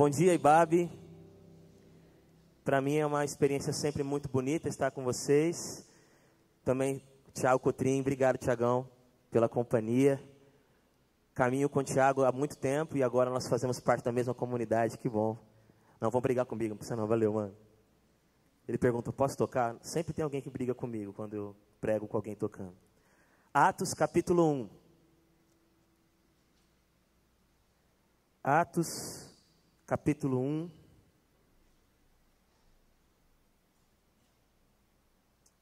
Bom dia, Ibabe. Para mim é uma experiência sempre muito bonita estar com vocês. Também, Tiago Cotrim, obrigado, Tiagão, pela companhia. Caminho com o Tiago há muito tempo e agora nós fazemos parte da mesma comunidade, que bom. Não vão brigar comigo, não precisa não, valeu, mano. Ele pergunta, posso tocar? Sempre tem alguém que briga comigo quando eu prego com alguém tocando. Atos capítulo 1. Atos, capítulo 1.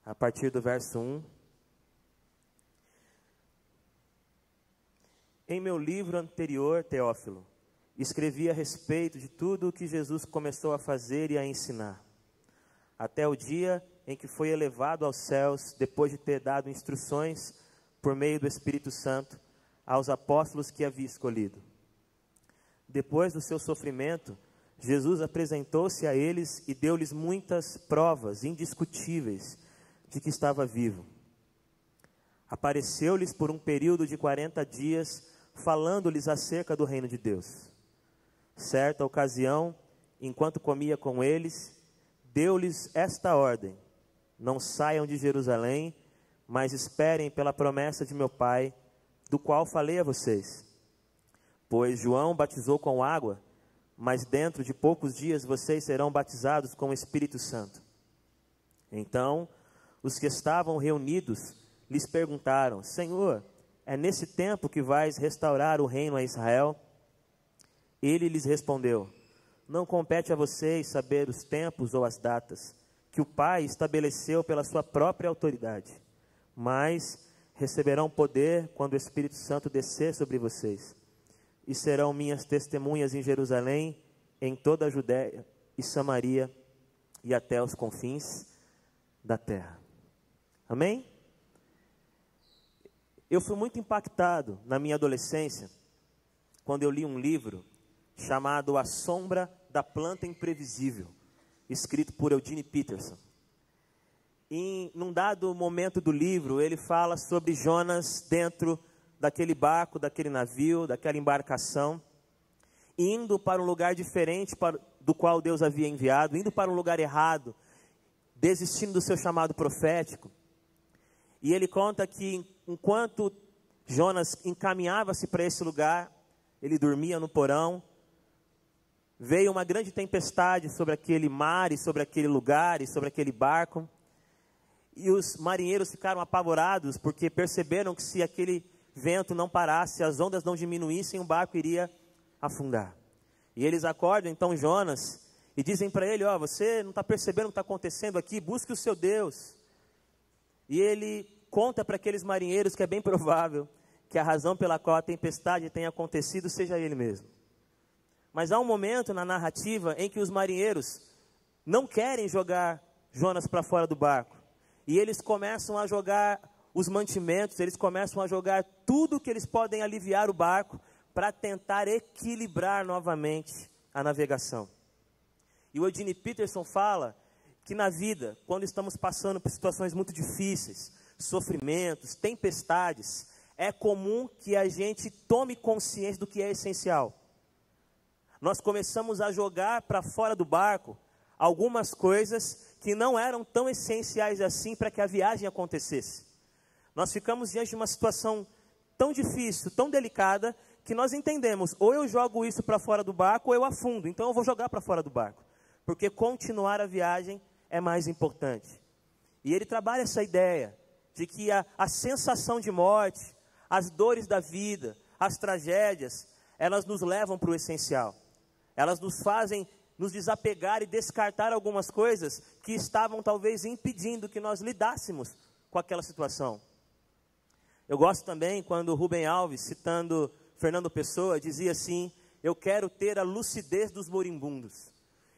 A partir do verso 1. Em meu livro anterior, Teófilo, escrevi a respeito de tudo o que Jesus começou a fazer e a ensinar, até o dia em que foi elevado aos céus, depois de ter dado instruções por meio do Espírito Santo aos apóstolos que havia escolhido. Depois do seu sofrimento, Jesus apresentou-se a eles e deu-lhes muitas provas indiscutíveis de que estava vivo. Apareceu-lhes por um período de quarenta dias, falando-lhes acerca do reino de Deus. Certa ocasião, enquanto comia com eles, deu-lhes esta ordem: Não saiam de Jerusalém, mas esperem pela promessa de meu Pai, do qual falei a vocês. Pois João batizou com água, mas dentro de poucos dias vocês serão batizados com o Espírito Santo. Então, os que estavam reunidos lhes perguntaram: Senhor, é nesse tempo que vais restaurar o reino a Israel? Ele lhes respondeu: Não compete a vocês saber os tempos ou as datas que o Pai estabeleceu pela sua própria autoridade, mas receberão poder quando o Espírito Santo descer sobre vocês e serão minhas testemunhas em Jerusalém, em toda a Judéia e Samaria e até os confins da terra. Amém? Eu fui muito impactado na minha adolescência quando eu li um livro chamado A Sombra da Planta Imprevisível, escrito por Eugene Peterson. Em num dado momento do livro, ele fala sobre Jonas dentro daquele barco, daquele navio, daquela embarcação, indo para um lugar diferente para, do qual Deus havia enviado, indo para um lugar errado, desistindo do seu chamado profético. E ele conta que enquanto Jonas encaminhava-se para esse lugar, ele dormia no porão, veio uma grande tempestade sobre aquele mar e sobre aquele lugar e sobre aquele barco. E os marinheiros ficaram apavorados porque perceberam que se aquele vento não parasse, as ondas não diminuíssem, o barco iria afundar. E eles acordam então Jonas e dizem para ele: Ó, oh, você não está percebendo o que está acontecendo aqui, busque o seu Deus. E ele conta para aqueles marinheiros que é bem provável que a razão pela qual a tempestade tenha acontecido seja ele mesmo. Mas há um momento na narrativa em que os marinheiros não querem jogar Jonas para fora do barco. E eles começam a jogar os mantimentos, eles começam a jogar tudo que eles podem aliviar o barco para tentar equilibrar novamente a navegação. E o Eugene Peterson fala que na vida, quando estamos passando por situações muito difíceis, sofrimentos, tempestades, é comum que a gente tome consciência do que é essencial. Nós começamos a jogar para fora do barco algumas coisas que não eram tão essenciais assim para que a viagem acontecesse. Nós ficamos diante de uma situação tão difícil, tão delicada, que nós entendemos, ou eu jogo isso para fora do barco, ou eu afundo. Então eu vou jogar para fora do barco. Porque continuar a viagem é mais importante. E ele trabalha essa ideia de que a, a sensação de morte, as dores da vida, as tragédias, elas nos levam para o essencial. Elas nos fazem nos desapegar e descartar algumas coisas que estavam talvez impedindo que nós lidássemos com aquela situação. Eu gosto também quando Rubem Alves, citando Fernando Pessoa, dizia assim: Eu quero ter a lucidez dos moribundos.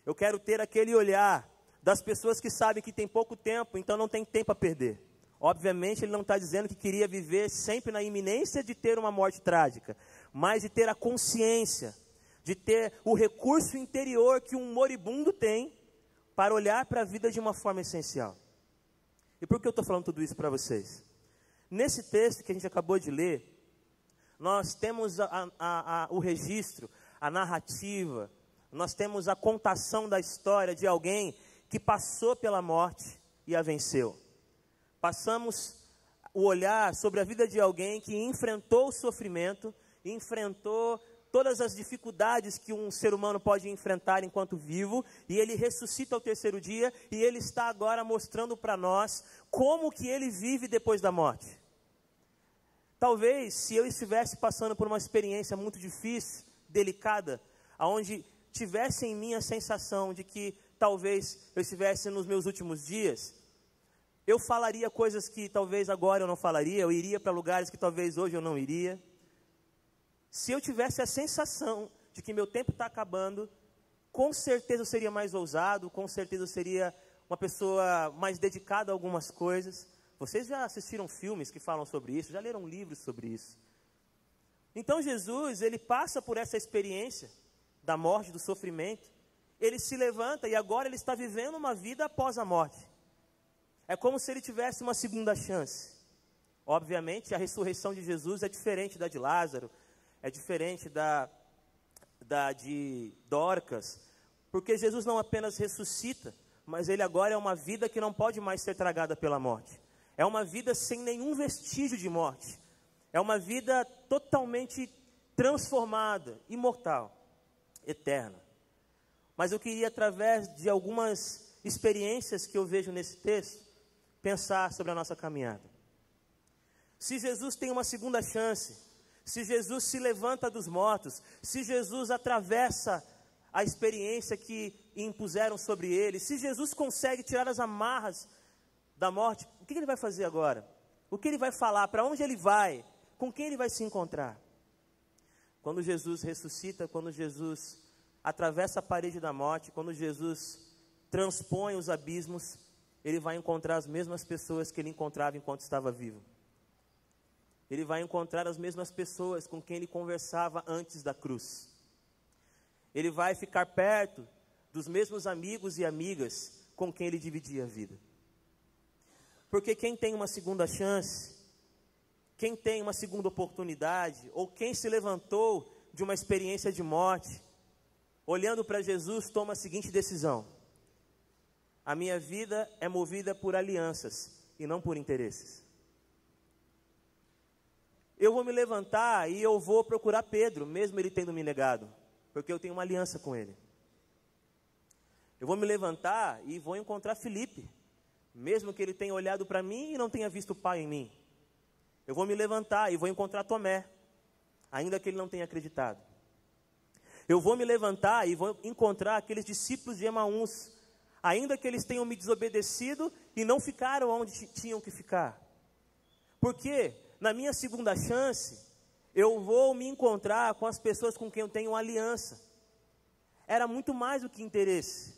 Eu quero ter aquele olhar das pessoas que sabem que tem pouco tempo, então não tem tempo a perder. Obviamente, ele não está dizendo que queria viver sempre na iminência de ter uma morte trágica, mas de ter a consciência, de ter o recurso interior que um moribundo tem para olhar para a vida de uma forma essencial. E por que eu estou falando tudo isso para vocês? Nesse texto que a gente acabou de ler, nós temos a, a, a, o registro, a narrativa nós temos a contação da história de alguém que passou pela morte e a venceu. Passamos o olhar sobre a vida de alguém que enfrentou o sofrimento, enfrentou todas as dificuldades que um ser humano pode enfrentar enquanto vivo, e ele ressuscita ao terceiro dia, e ele está agora mostrando para nós como que ele vive depois da morte. Talvez se eu estivesse passando por uma experiência muito difícil, delicada, aonde tivesse em mim a sensação de que talvez eu estivesse nos meus últimos dias, eu falaria coisas que talvez agora eu não falaria, eu iria para lugares que talvez hoje eu não iria. Se eu tivesse a sensação de que meu tempo está acabando, com certeza eu seria mais ousado, com certeza eu seria uma pessoa mais dedicada a algumas coisas. Vocês já assistiram filmes que falam sobre isso, já leram livros sobre isso. Então Jesus, ele passa por essa experiência da morte, do sofrimento, ele se levanta e agora ele está vivendo uma vida após a morte. É como se ele tivesse uma segunda chance. Obviamente, a ressurreição de Jesus é diferente da de Lázaro, é diferente da, da de Dorcas, porque Jesus não apenas ressuscita, mas ele agora é uma vida que não pode mais ser tragada pela morte. É uma vida sem nenhum vestígio de morte. É uma vida totalmente transformada, imortal, eterna. Mas eu queria, através de algumas experiências que eu vejo nesse texto, pensar sobre a nossa caminhada. Se Jesus tem uma segunda chance, se Jesus se levanta dos mortos, se Jesus atravessa a experiência que impuseram sobre ele, se Jesus consegue tirar as amarras da morte, o que ele vai fazer agora? O que ele vai falar? Para onde ele vai? Com quem ele vai se encontrar? Quando Jesus ressuscita, quando Jesus atravessa a parede da morte, quando Jesus transpõe os abismos, ele vai encontrar as mesmas pessoas que ele encontrava enquanto estava vivo ele vai encontrar as mesmas pessoas com quem ele conversava antes da cruz. Ele vai ficar perto dos mesmos amigos e amigas com quem ele dividia a vida. Porque quem tem uma segunda chance, quem tem uma segunda oportunidade, ou quem se levantou de uma experiência de morte, olhando para Jesus, toma a seguinte decisão: a minha vida é movida por alianças e não por interesses eu vou me levantar e eu vou procurar Pedro, mesmo ele tendo me negado, porque eu tenho uma aliança com ele. Eu vou me levantar e vou encontrar Felipe, mesmo que ele tenha olhado para mim e não tenha visto o Pai em mim. Eu vou me levantar e vou encontrar Tomé, ainda que ele não tenha acreditado. Eu vou me levantar e vou encontrar aqueles discípulos de Emaús, ainda que eles tenham me desobedecido e não ficaram onde tinham que ficar. Por quê? na minha segunda chance, eu vou me encontrar com as pessoas com quem eu tenho aliança. Era muito mais do que interesse.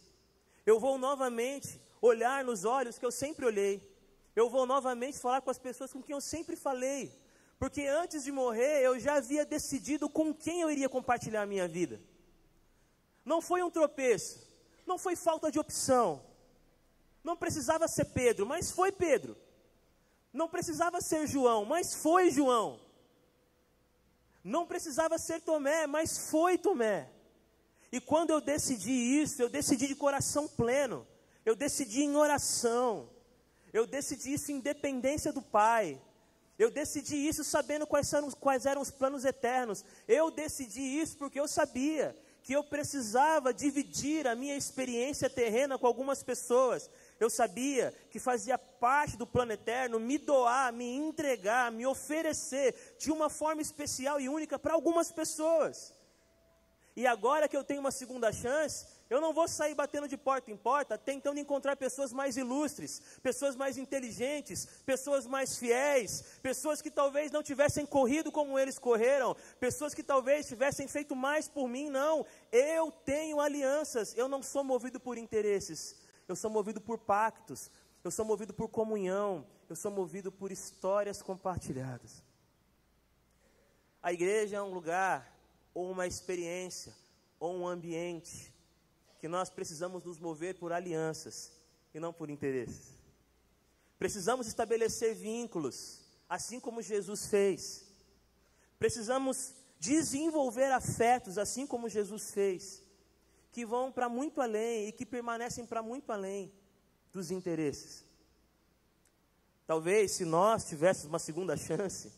Eu vou novamente olhar nos olhos que eu sempre olhei. Eu vou novamente falar com as pessoas com quem eu sempre falei. Porque antes de morrer, eu já havia decidido com quem eu iria compartilhar a minha vida. Não foi um tropeço, não foi falta de opção. Não precisava ser Pedro, mas foi Pedro. Não precisava ser João, mas foi João. Não precisava ser Tomé, mas foi Tomé. E quando eu decidi isso, eu decidi de coração pleno. Eu decidi em oração. Eu decidi isso em dependência do Pai. Eu decidi isso sabendo quais eram, quais eram os planos eternos. Eu decidi isso porque eu sabia que eu precisava dividir a minha experiência terrena com algumas pessoas. Eu sabia que fazia parte do plano eterno me doar, me entregar, me oferecer de uma forma especial e única para algumas pessoas. E agora que eu tenho uma segunda chance, eu não vou sair batendo de porta em porta, tentando encontrar pessoas mais ilustres, pessoas mais inteligentes, pessoas mais fiéis, pessoas que talvez não tivessem corrido como eles correram, pessoas que talvez tivessem feito mais por mim. Não, eu tenho alianças, eu não sou movido por interesses, eu sou movido por pactos, eu sou movido por comunhão, eu sou movido por histórias compartilhadas. A igreja é um lugar, ou uma experiência, ou um ambiente que nós precisamos nos mover por alianças e não por interesses. Precisamos estabelecer vínculos, assim como Jesus fez. Precisamos desenvolver afetos, assim como Jesus fez. que vão para muito além e que permanecem para muito além dos interesses. Talvez se nós tivéssemos uma segunda chance,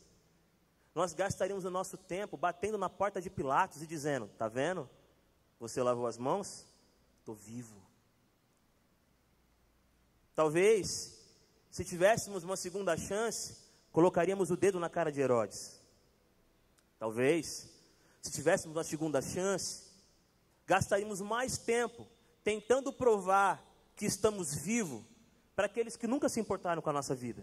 nós gastaríamos o nosso tempo batendo na porta de Pilatos e dizendo: Está vendo? Você lavou as mãos? Estou vivo. Talvez, se tivéssemos uma segunda chance, colocaríamos o dedo na cara de Herodes. Talvez, se tivéssemos uma segunda chance, gastaríamos mais tempo tentando provar que estamos vivos para aqueles que nunca se importaram com a nossa vida.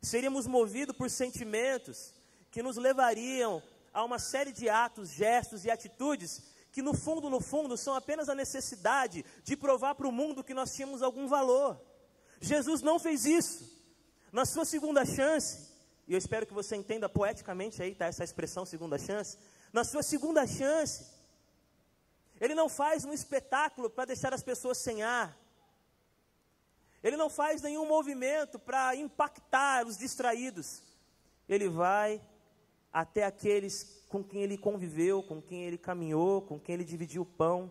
Seríamos movidos por sentimentos que nos levariam a uma série de atos, gestos e atitudes que no fundo, no fundo, são apenas a necessidade de provar para o mundo que nós tínhamos algum valor. Jesus não fez isso. Na sua segunda chance, e eu espero que você entenda poeticamente aí, tá, essa expressão segunda chance. Na sua segunda chance, ele não faz um espetáculo para deixar as pessoas sem ar. Ele não faz nenhum movimento para impactar os distraídos. Ele vai até aqueles com quem ele conviveu, com quem ele caminhou, com quem ele dividiu o pão,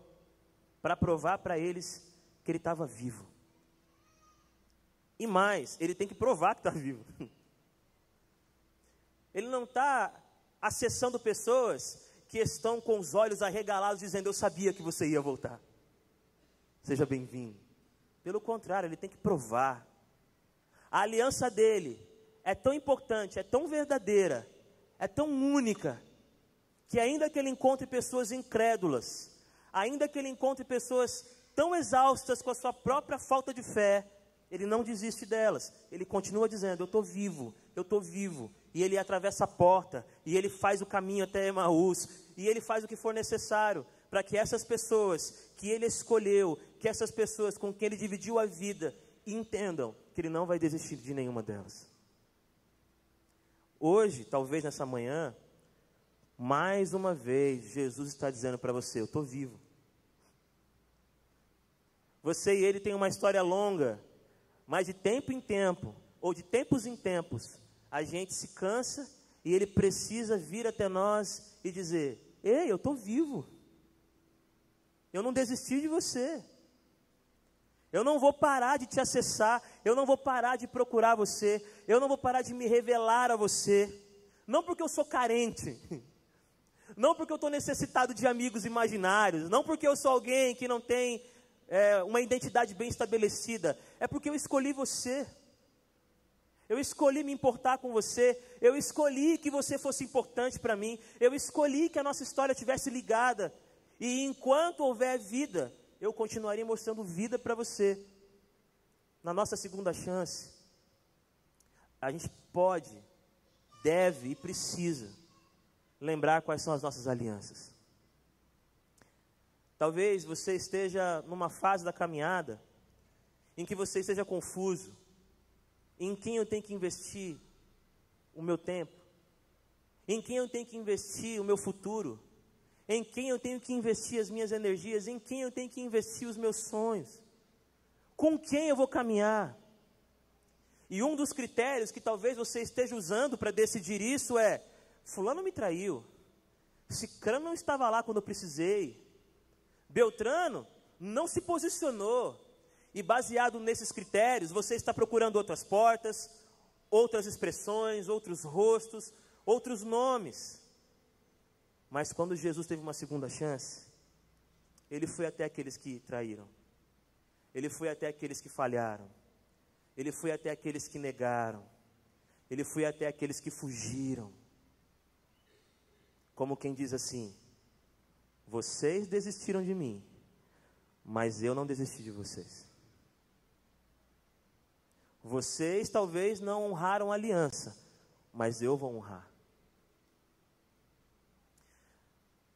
para provar para eles que ele estava vivo. E mais, ele tem que provar que está vivo. Ele não está acessando pessoas que estão com os olhos arregalados, dizendo: Eu sabia que você ia voltar. Seja bem-vindo. Pelo contrário, ele tem que provar. A aliança dele é tão importante, é tão verdadeira, é tão única, que ainda que ele encontre pessoas incrédulas, ainda que ele encontre pessoas tão exaustas com a sua própria falta de fé, ele não desiste delas. Ele continua dizendo: Eu estou vivo, eu estou vivo. E ele atravessa a porta, e ele faz o caminho até Emaús, e ele faz o que for necessário para que essas pessoas que ele escolheu, que essas pessoas com quem ele dividiu a vida, entendam que ele não vai desistir de nenhuma delas. Hoje, talvez nessa manhã, mais uma vez, Jesus está dizendo para você: Eu estou vivo. Você e ele têm uma história longa, mas de tempo em tempo, ou de tempos em tempos, a gente se cansa e ele precisa vir até nós e dizer: Ei, eu estou vivo. Eu não desisti de você. Eu não vou parar de te acessar, eu não vou parar de procurar você, eu não vou parar de me revelar a você. Não porque eu sou carente, não porque eu estou necessitado de amigos imaginários, não porque eu sou alguém que não tem é, uma identidade bem estabelecida, é porque eu escolhi você. Eu escolhi me importar com você, eu escolhi que você fosse importante para mim, eu escolhi que a nossa história tivesse ligada, e enquanto houver vida, eu continuaria mostrando vida para você. Na nossa segunda chance, a gente pode, deve e precisa lembrar quais são as nossas alianças. Talvez você esteja numa fase da caminhada em que você esteja confuso, em quem eu tenho que investir o meu tempo, em quem eu tenho que investir o meu futuro, em quem eu tenho que investir as minhas energias, em quem eu tenho que investir os meus sonhos, com quem eu vou caminhar. E um dos critérios que talvez você esteja usando para decidir isso é: Fulano me traiu, Cicrano não estava lá quando eu precisei, Beltrano não se posicionou. E baseado nesses critérios, você está procurando outras portas, outras expressões, outros rostos, outros nomes. Mas quando Jesus teve uma segunda chance, ele foi até aqueles que traíram. Ele foi até aqueles que falharam. Ele foi até aqueles que negaram. Ele foi até aqueles que fugiram. Como quem diz assim: vocês desistiram de mim, mas eu não desisti de vocês. Vocês talvez não honraram a aliança, mas eu vou honrar.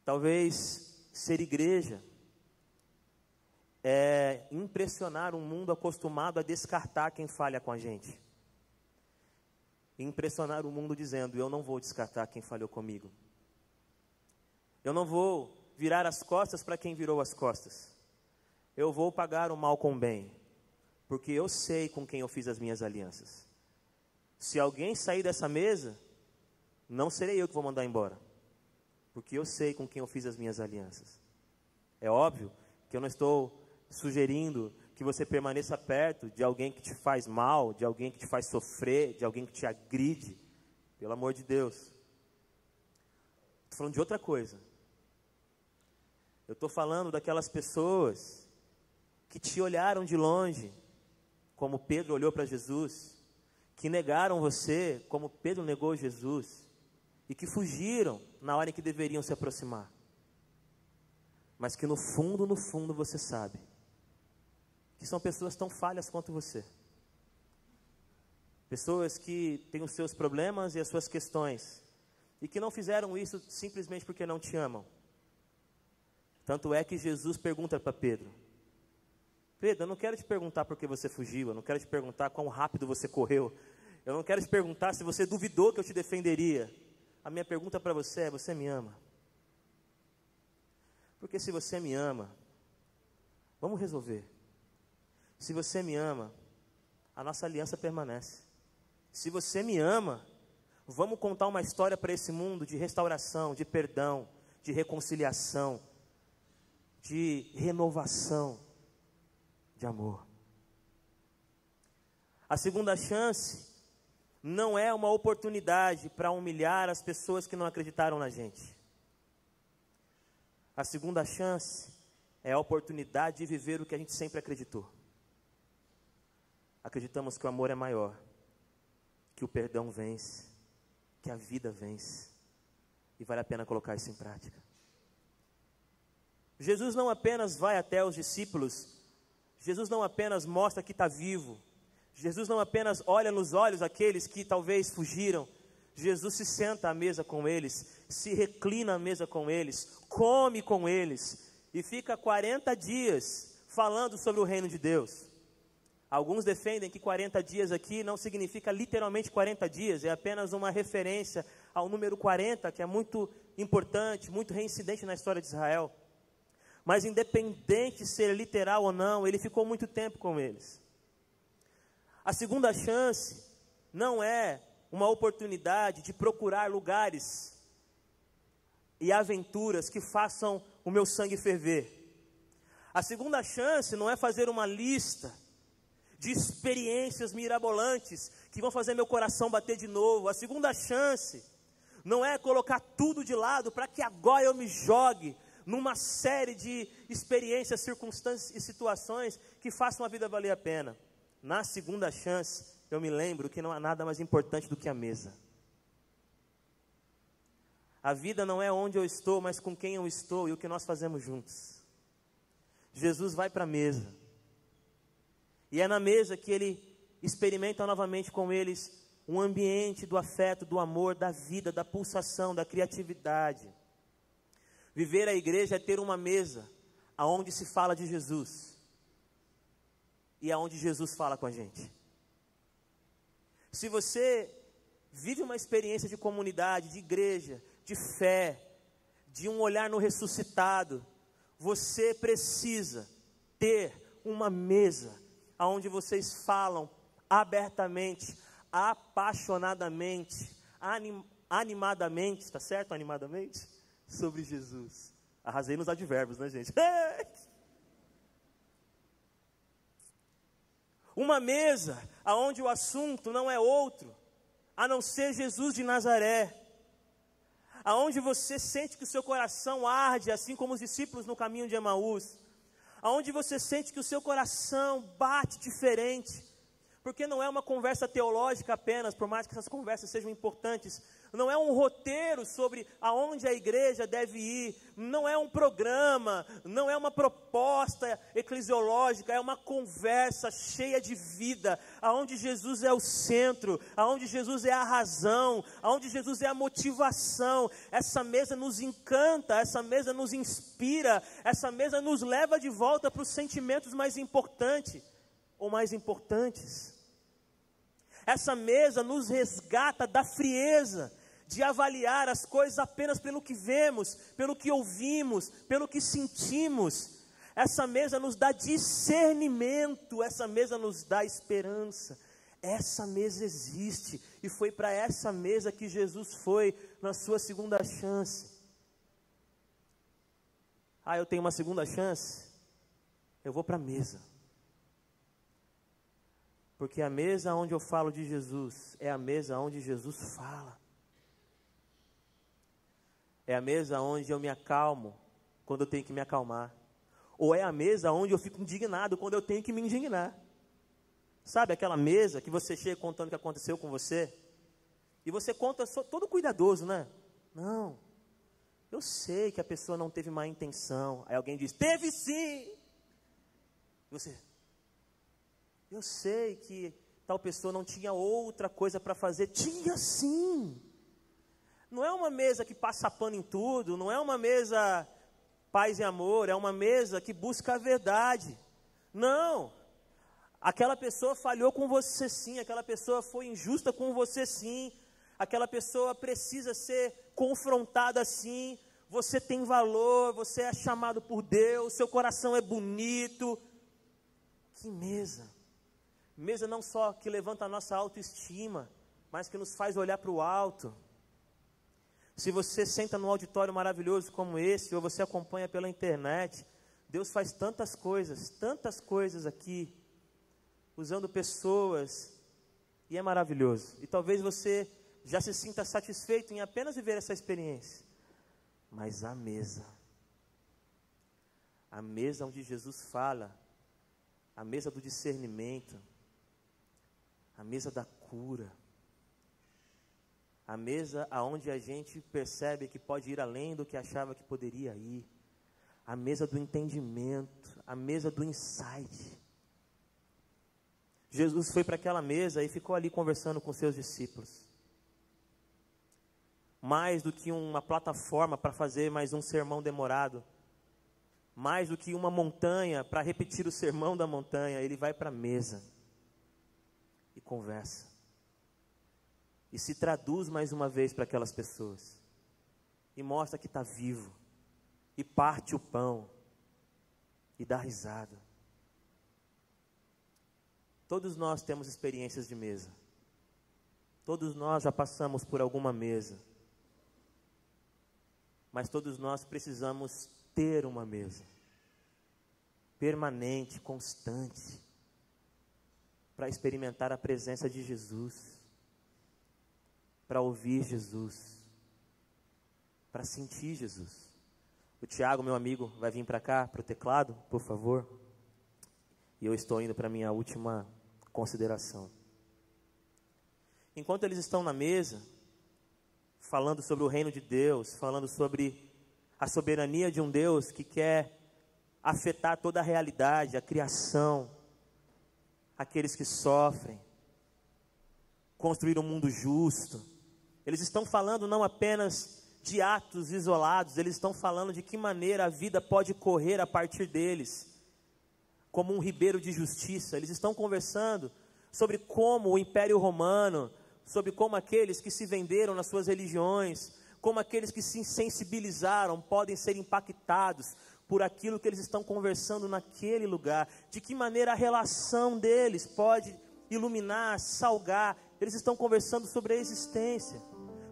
Talvez ser igreja é impressionar um mundo acostumado a descartar quem falha com a gente. Impressionar o mundo dizendo: Eu não vou descartar quem falhou comigo. Eu não vou virar as costas para quem virou as costas. Eu vou pagar o mal com o bem, porque eu sei com quem eu fiz as minhas alianças. Se alguém sair dessa mesa, não serei eu que vou mandar embora, porque eu sei com quem eu fiz as minhas alianças. É óbvio que eu não estou sugerindo que você permaneça perto de alguém que te faz mal, de alguém que te faz sofrer, de alguém que te agride. Pelo amor de Deus. Estou falando de outra coisa. Eu estou falando daquelas pessoas que te olharam de longe, como Pedro olhou para Jesus, que negaram você, como Pedro negou Jesus, e que fugiram na hora em que deveriam se aproximar. Mas que no fundo, no fundo você sabe que são pessoas tão falhas quanto você. Pessoas que têm os seus problemas e as suas questões e que não fizeram isso simplesmente porque não te amam. Tanto é que Jesus pergunta para Pedro: Pedro, eu não quero te perguntar por que você fugiu, eu não quero te perguntar quão rápido você correu, eu não quero te perguntar se você duvidou que eu te defenderia. A minha pergunta para você é: você me ama? Porque se você me ama, vamos resolver. Se você me ama, a nossa aliança permanece. Se você me ama, vamos contar uma história para esse mundo de restauração, de perdão, de reconciliação, de renovação, de amor. A segunda chance não é uma oportunidade para humilhar as pessoas que não acreditaram na gente. A segunda chance é a oportunidade de viver o que a gente sempre acreditou acreditamos que o amor é maior, que o perdão vence, que a vida vence, e vale a pena colocar isso em prática. Jesus não apenas vai até os discípulos, Jesus não apenas mostra que está vivo, Jesus não apenas olha nos olhos aqueles que talvez fugiram, Jesus se senta à mesa com eles, se reclina à mesa com eles, come com eles e fica 40 dias falando sobre o reino de Deus. Alguns defendem que 40 dias aqui não significa literalmente 40 dias, é apenas uma referência ao número 40, que é muito importante, muito reincidente na história de Israel. Mas independente de ser literal ou não, ele ficou muito tempo com eles. A segunda chance não é uma oportunidade de procurar lugares e aventuras que façam o meu sangue ferver. A segunda chance não é fazer uma lista de experiências mirabolantes que vão fazer meu coração bater de novo. A segunda chance não é colocar tudo de lado para que agora eu me jogue numa série de experiências, circunstâncias e situações que façam a vida valer a pena. Na segunda chance, eu me lembro que não há nada mais importante do que a mesa. A vida não é onde eu estou, mas com quem eu estou e o que nós fazemos juntos. Jesus vai para a mesa. E é na mesa que ele experimenta novamente com eles um ambiente do afeto, do amor, da vida, da pulsação, da criatividade. Viver a igreja é ter uma mesa aonde se fala de Jesus e aonde Jesus fala com a gente. Se você vive uma experiência de comunidade, de igreja, de fé, de um olhar no ressuscitado, você precisa ter uma mesa onde vocês falam abertamente, apaixonadamente, anim, animadamente, está certo? Animadamente? Sobre Jesus. Arrasei nos advérbios, né, gente? Uma mesa aonde o assunto não é outro, a não ser Jesus de Nazaré. Aonde você sente que o seu coração arde, assim como os discípulos no caminho de Emaús aonde você sente que o seu coração bate diferente, porque não é uma conversa teológica apenas, por mais que essas conversas sejam importantes, não é um roteiro sobre aonde a igreja deve ir, não é um programa, não é uma proposta eclesiológica, é uma conversa cheia de vida, aonde Jesus é o centro, aonde Jesus é a razão, aonde Jesus é a motivação. Essa mesa nos encanta, essa mesa nos inspira, essa mesa nos leva de volta para os sentimentos mais importantes ou mais importantes. Essa mesa nos resgata da frieza de avaliar as coisas apenas pelo que vemos, pelo que ouvimos, pelo que sentimos. Essa mesa nos dá discernimento, essa mesa nos dá esperança. Essa mesa existe e foi para essa mesa que Jesus foi na sua segunda chance. Ah, eu tenho uma segunda chance. Eu vou para a mesa. Porque a mesa onde eu falo de Jesus é a mesa onde Jesus fala. É a mesa onde eu me acalmo quando eu tenho que me acalmar. Ou é a mesa onde eu fico indignado quando eu tenho que me indignar. Sabe aquela mesa que você chega contando o que aconteceu com você? E você conta todo cuidadoso, né? Não. Eu sei que a pessoa não teve má intenção. Aí alguém diz: "Teve sim". E você Eu sei que tal pessoa não tinha outra coisa para fazer. Tinha sim. Não é uma mesa que passa pano em tudo, não é uma mesa paz e amor, é uma mesa que busca a verdade. Não. Aquela pessoa falhou com você sim, aquela pessoa foi injusta com você sim, aquela pessoa precisa ser confrontada sim. Você tem valor, você é chamado por Deus, seu coração é bonito. Que mesa! Mesa não só que levanta a nossa autoestima, mas que nos faz olhar para o alto. Se você senta num auditório maravilhoso como esse, ou você acompanha pela internet, Deus faz tantas coisas, tantas coisas aqui, usando pessoas, e é maravilhoso. E talvez você já se sinta satisfeito em apenas viver essa experiência. Mas a mesa, a mesa onde Jesus fala, a mesa do discernimento, a mesa da cura, a mesa aonde a gente percebe que pode ir além do que achava que poderia ir. A mesa do entendimento, a mesa do insight. Jesus foi para aquela mesa e ficou ali conversando com seus discípulos. Mais do que uma plataforma para fazer mais um sermão demorado, mais do que uma montanha para repetir o sermão da montanha, ele vai para a mesa e conversa e se traduz mais uma vez para aquelas pessoas. E mostra que está vivo. E parte o pão. E dá risada. Todos nós temos experiências de mesa. Todos nós já passamos por alguma mesa. Mas todos nós precisamos ter uma mesa. Permanente, constante. Para experimentar a presença de Jesus para ouvir Jesus, para sentir Jesus. O Tiago, meu amigo, vai vir para cá, para o teclado, por favor. E eu estou indo para a minha última consideração. Enquanto eles estão na mesa, falando sobre o reino de Deus, falando sobre a soberania de um Deus que quer afetar toda a realidade, a criação, aqueles que sofrem, construir um mundo justo, eles estão falando não apenas de atos isolados, eles estão falando de que maneira a vida pode correr a partir deles, como um ribeiro de justiça. Eles estão conversando sobre como o Império Romano, sobre como aqueles que se venderam nas suas religiões, como aqueles que se sensibilizaram podem ser impactados por aquilo que eles estão conversando naquele lugar, de que maneira a relação deles pode iluminar, salgar. Eles estão conversando sobre a existência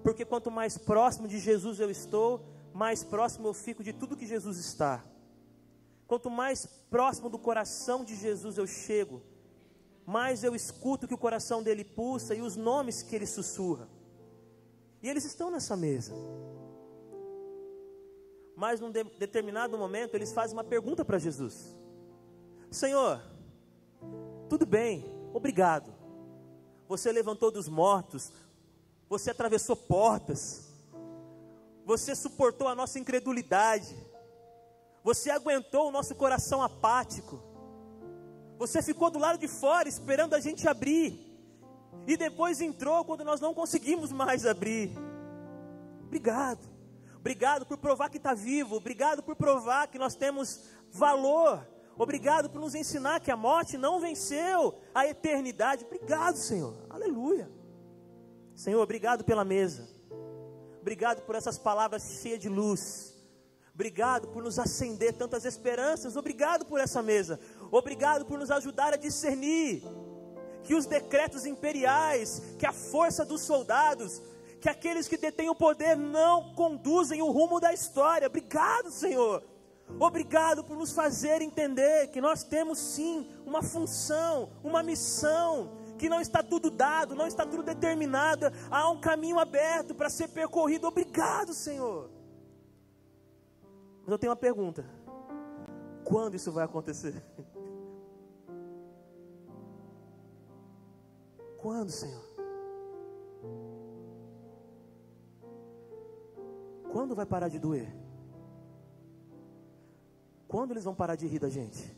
porque quanto mais próximo de Jesus eu estou, mais próximo eu fico de tudo que Jesus está. Quanto mais próximo do coração de Jesus eu chego, mais eu escuto que o coração dele pulsa e os nomes que ele sussurra. E eles estão nessa mesa. Mas num de determinado momento eles fazem uma pergunta para Jesus: Senhor, tudo bem, obrigado. Você levantou dos mortos, você atravessou portas, você suportou a nossa incredulidade, você aguentou o nosso coração apático, você ficou do lado de fora esperando a gente abrir, e depois entrou quando nós não conseguimos mais abrir. Obrigado, obrigado por provar que está vivo, obrigado por provar que nós temos valor, obrigado por nos ensinar que a morte não venceu a eternidade. Obrigado, Senhor, aleluia. Senhor, obrigado pela mesa. Obrigado por essas palavras cheias de luz. Obrigado por nos acender tantas esperanças. Obrigado por essa mesa. Obrigado por nos ajudar a discernir que os decretos imperiais, que a força dos soldados, que aqueles que detêm o poder não conduzem o rumo da história. Obrigado, Senhor. Obrigado por nos fazer entender que nós temos sim uma função, uma missão, que não está tudo dado, não está tudo determinado, há um caminho aberto para ser percorrido. Obrigado, Senhor. Mas eu tenho uma pergunta: quando isso vai acontecer? Quando, Senhor? Quando vai parar de doer? Quando eles vão parar de rir da gente?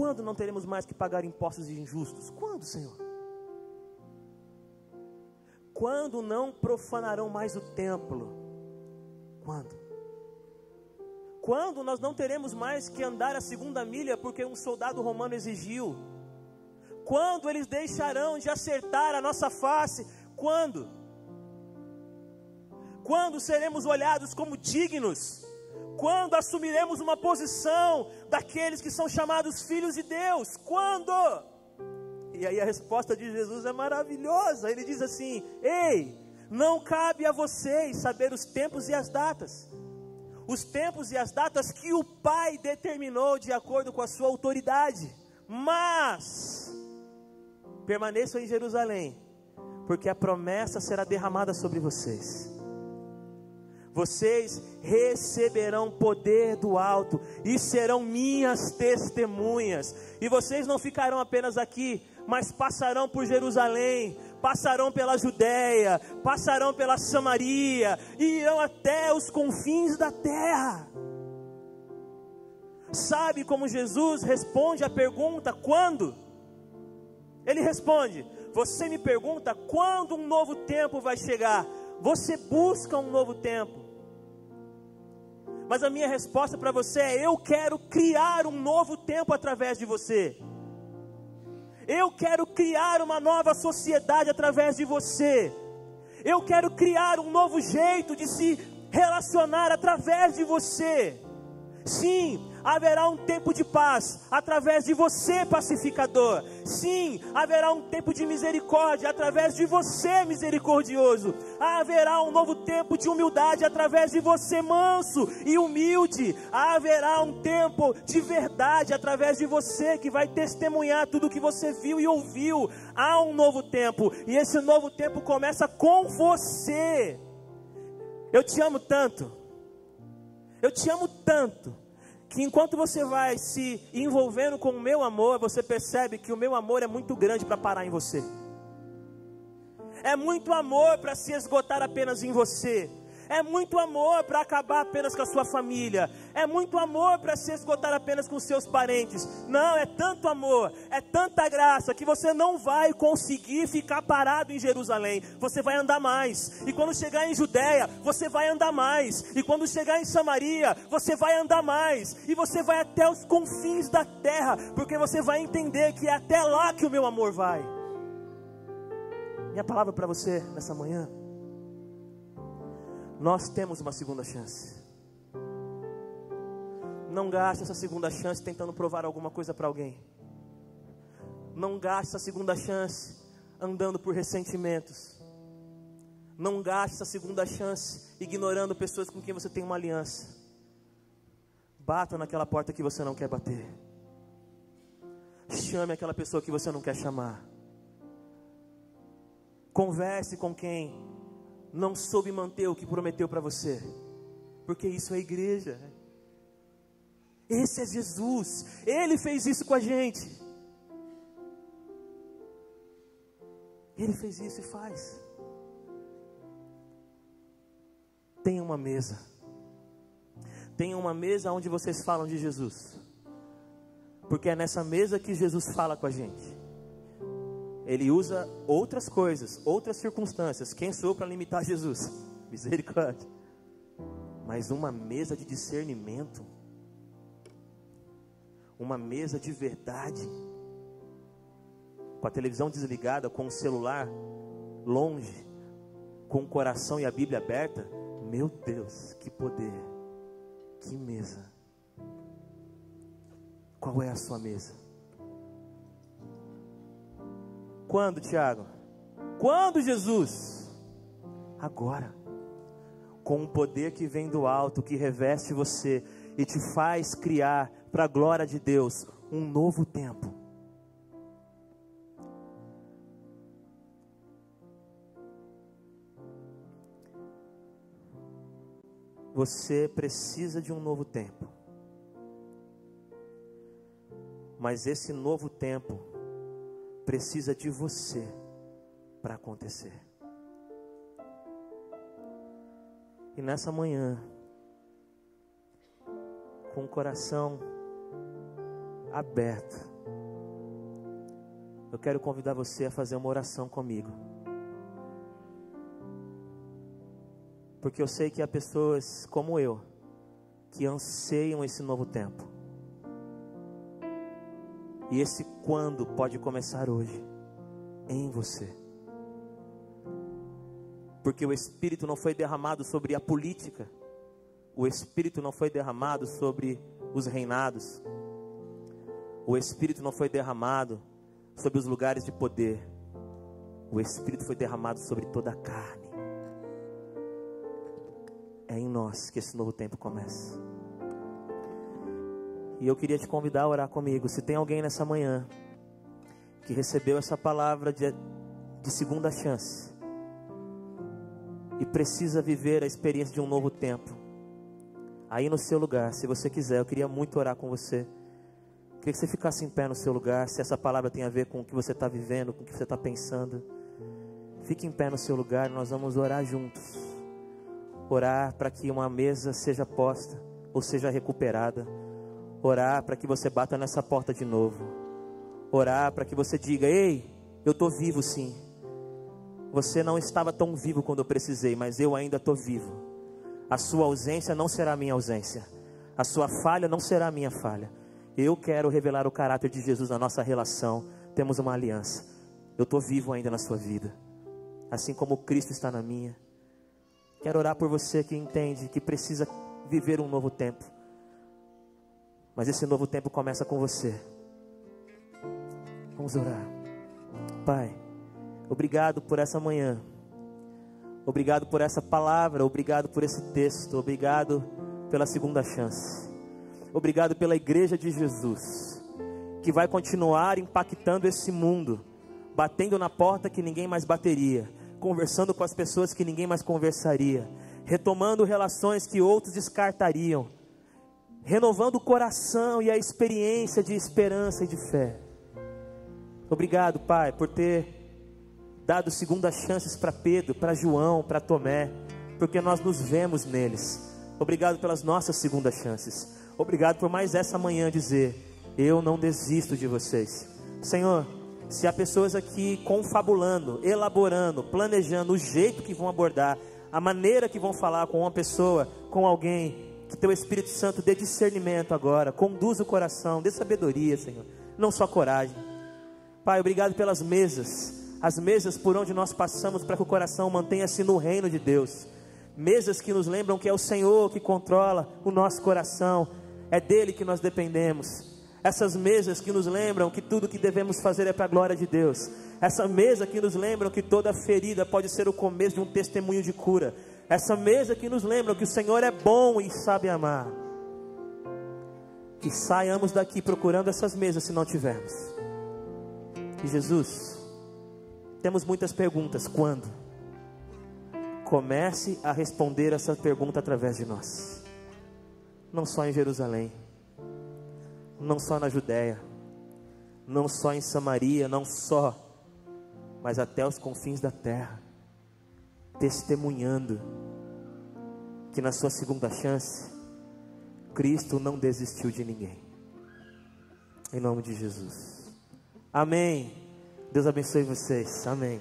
Quando não teremos mais que pagar impostos injustos? Quando, Senhor? Quando não profanarão mais o templo? Quando? Quando nós não teremos mais que andar a segunda milha porque um soldado romano exigiu? Quando eles deixarão de acertar a nossa face? Quando? Quando seremos olhados como dignos? Quando assumiremos uma posição daqueles que são chamados filhos de Deus? Quando? E aí a resposta de Jesus é maravilhosa. Ele diz assim: Ei, não cabe a vocês saber os tempos e as datas. Os tempos e as datas que o Pai determinou de acordo com a sua autoridade. Mas permaneçam em Jerusalém, porque a promessa será derramada sobre vocês vocês receberão poder do alto e serão minhas testemunhas. E vocês não ficarão apenas aqui, mas passarão por Jerusalém, passarão pela Judéia, passarão pela Samaria e irão até os confins da terra. Sabe como Jesus responde a pergunta quando? Ele responde: Você me pergunta quando um novo tempo vai chegar? Você busca um novo tempo. Mas a minha resposta para você é: eu quero criar um novo tempo através de você. Eu quero criar uma nova sociedade através de você. Eu quero criar um novo jeito de se relacionar através de você. Sim, haverá um tempo de paz através de você, pacificador. Sim, haverá um tempo de misericórdia através de você, misericordioso. Haverá um novo tempo de humildade através de você, manso e humilde. Haverá um tempo de verdade através de você que vai testemunhar tudo o que você viu e ouviu. Há um novo tempo e esse novo tempo começa com você. Eu te amo tanto. Eu te amo tanto que enquanto você vai se envolvendo com o meu amor, você percebe que o meu amor é muito grande para parar em você. É muito amor para se esgotar apenas em você. É muito amor para acabar apenas com a sua família. É muito amor para se esgotar apenas com seus parentes. Não, é tanto amor, é tanta graça que você não vai conseguir ficar parado em Jerusalém. Você vai andar mais. E quando chegar em Judéia, você vai andar mais. E quando chegar em Samaria, você vai andar mais. E você vai até os confins da terra, porque você vai entender que é até lá que o meu amor vai. Minha palavra para você nessa manhã nós temos uma segunda chance. Não gaste essa segunda chance tentando provar alguma coisa para alguém. Não gaste essa segunda chance andando por ressentimentos. Não gaste essa segunda chance ignorando pessoas com quem você tem uma aliança. Bata naquela porta que você não quer bater. Chame aquela pessoa que você não quer chamar. Converse com quem não soube manter o que prometeu para você, porque isso é igreja. Esse é Jesus, Ele fez isso com a gente. Ele fez isso e faz. Tenha uma mesa. Tenha uma mesa onde vocês falam de Jesus. Porque é nessa mesa que Jesus fala com a gente ele usa outras coisas, outras circunstâncias. Quem sou para limitar Jesus? Misericórdia. Mas uma mesa de discernimento, uma mesa de verdade, com a televisão desligada, com o celular longe, com o coração e a Bíblia aberta, meu Deus, que poder, que mesa. Qual é a sua mesa? Quando, Tiago? Quando, Jesus? Agora. com um poder que vem do alto, que reveste você e te faz criar, para a glória de Deus, um novo tempo. Você precisa de um novo tempo. Mas esse novo tempo precisa de você para acontecer. E nessa manhã, com o coração aberto, eu quero convidar você a fazer uma oração comigo. Porque eu sei que há pessoas como eu que anseiam esse novo tempo. E esse quando pode começar hoje em você. Porque o Espírito não foi derramado sobre a política, o Espírito não foi derramado sobre os reinados, o Espírito não foi derramado sobre os lugares de poder, o Espírito foi derramado sobre toda a carne. É em nós que esse novo tempo começa. E eu queria te convidar a orar comigo. Se tem alguém nessa manhã que recebeu essa palavra de, de segunda chance e precisa viver a experiência de um novo tempo, aí no seu lugar, se você quiser, eu queria muito orar com você. Queria que você ficasse em pé no seu lugar, se essa palavra tem a ver com o que você está vivendo, com o que você está pensando. Fique em pé no seu lugar, nós vamos orar juntos. Orar para que uma mesa seja posta ou seja recuperada. Orar para que você bata nessa porta de novo. Orar para que você diga: Ei, eu estou vivo sim. Você não estava tão vivo quando eu precisei, mas eu ainda estou vivo. A sua ausência não será minha ausência. A sua falha não será minha falha. Eu quero revelar o caráter de Jesus na nossa relação. Temos uma aliança. Eu estou vivo ainda na sua vida. Assim como Cristo está na minha. Quero orar por você que entende que precisa viver um novo tempo. Mas esse novo tempo começa com você. Vamos orar. Pai, obrigado por essa manhã. Obrigado por essa palavra, obrigado por esse texto, obrigado pela segunda chance. Obrigado pela igreja de Jesus, que vai continuar impactando esse mundo, batendo na porta que ninguém mais bateria, conversando com as pessoas que ninguém mais conversaria, retomando relações que outros descartariam, renovando o coração e a experiência de esperança e de fé. Obrigado, Pai, por ter dado segundas chances para Pedro, para João, para Tomé, porque nós nos vemos neles. Obrigado pelas nossas segundas chances. Obrigado por mais essa manhã dizer: Eu não desisto de vocês. Senhor, se há pessoas aqui confabulando, elaborando, planejando o jeito que vão abordar, a maneira que vão falar com uma pessoa, com alguém, que teu Espírito Santo dê discernimento agora, conduza o coração, dê sabedoria, Senhor, não só coragem. Pai, obrigado pelas mesas, as mesas por onde nós passamos para que o coração mantenha-se no reino de Deus. Mesas que nos lembram que é o Senhor que controla o nosso coração, é dele que nós dependemos. Essas mesas que nos lembram que tudo que devemos fazer é para a glória de Deus. Essa mesa que nos lembram que toda ferida pode ser o começo de um testemunho de cura. Essa mesa que nos lembra que o Senhor é bom e sabe amar. Que saiamos daqui procurando essas mesas se não tivermos. E Jesus, temos muitas perguntas. Quando? Comece a responder essa pergunta através de nós. Não só em Jerusalém, não só na Judéia, não só em Samaria, não só, mas até os confins da terra testemunhando que na sua segunda chance, Cristo não desistiu de ninguém. Em nome de Jesus. Amém. Deus abençoe vocês. Amém.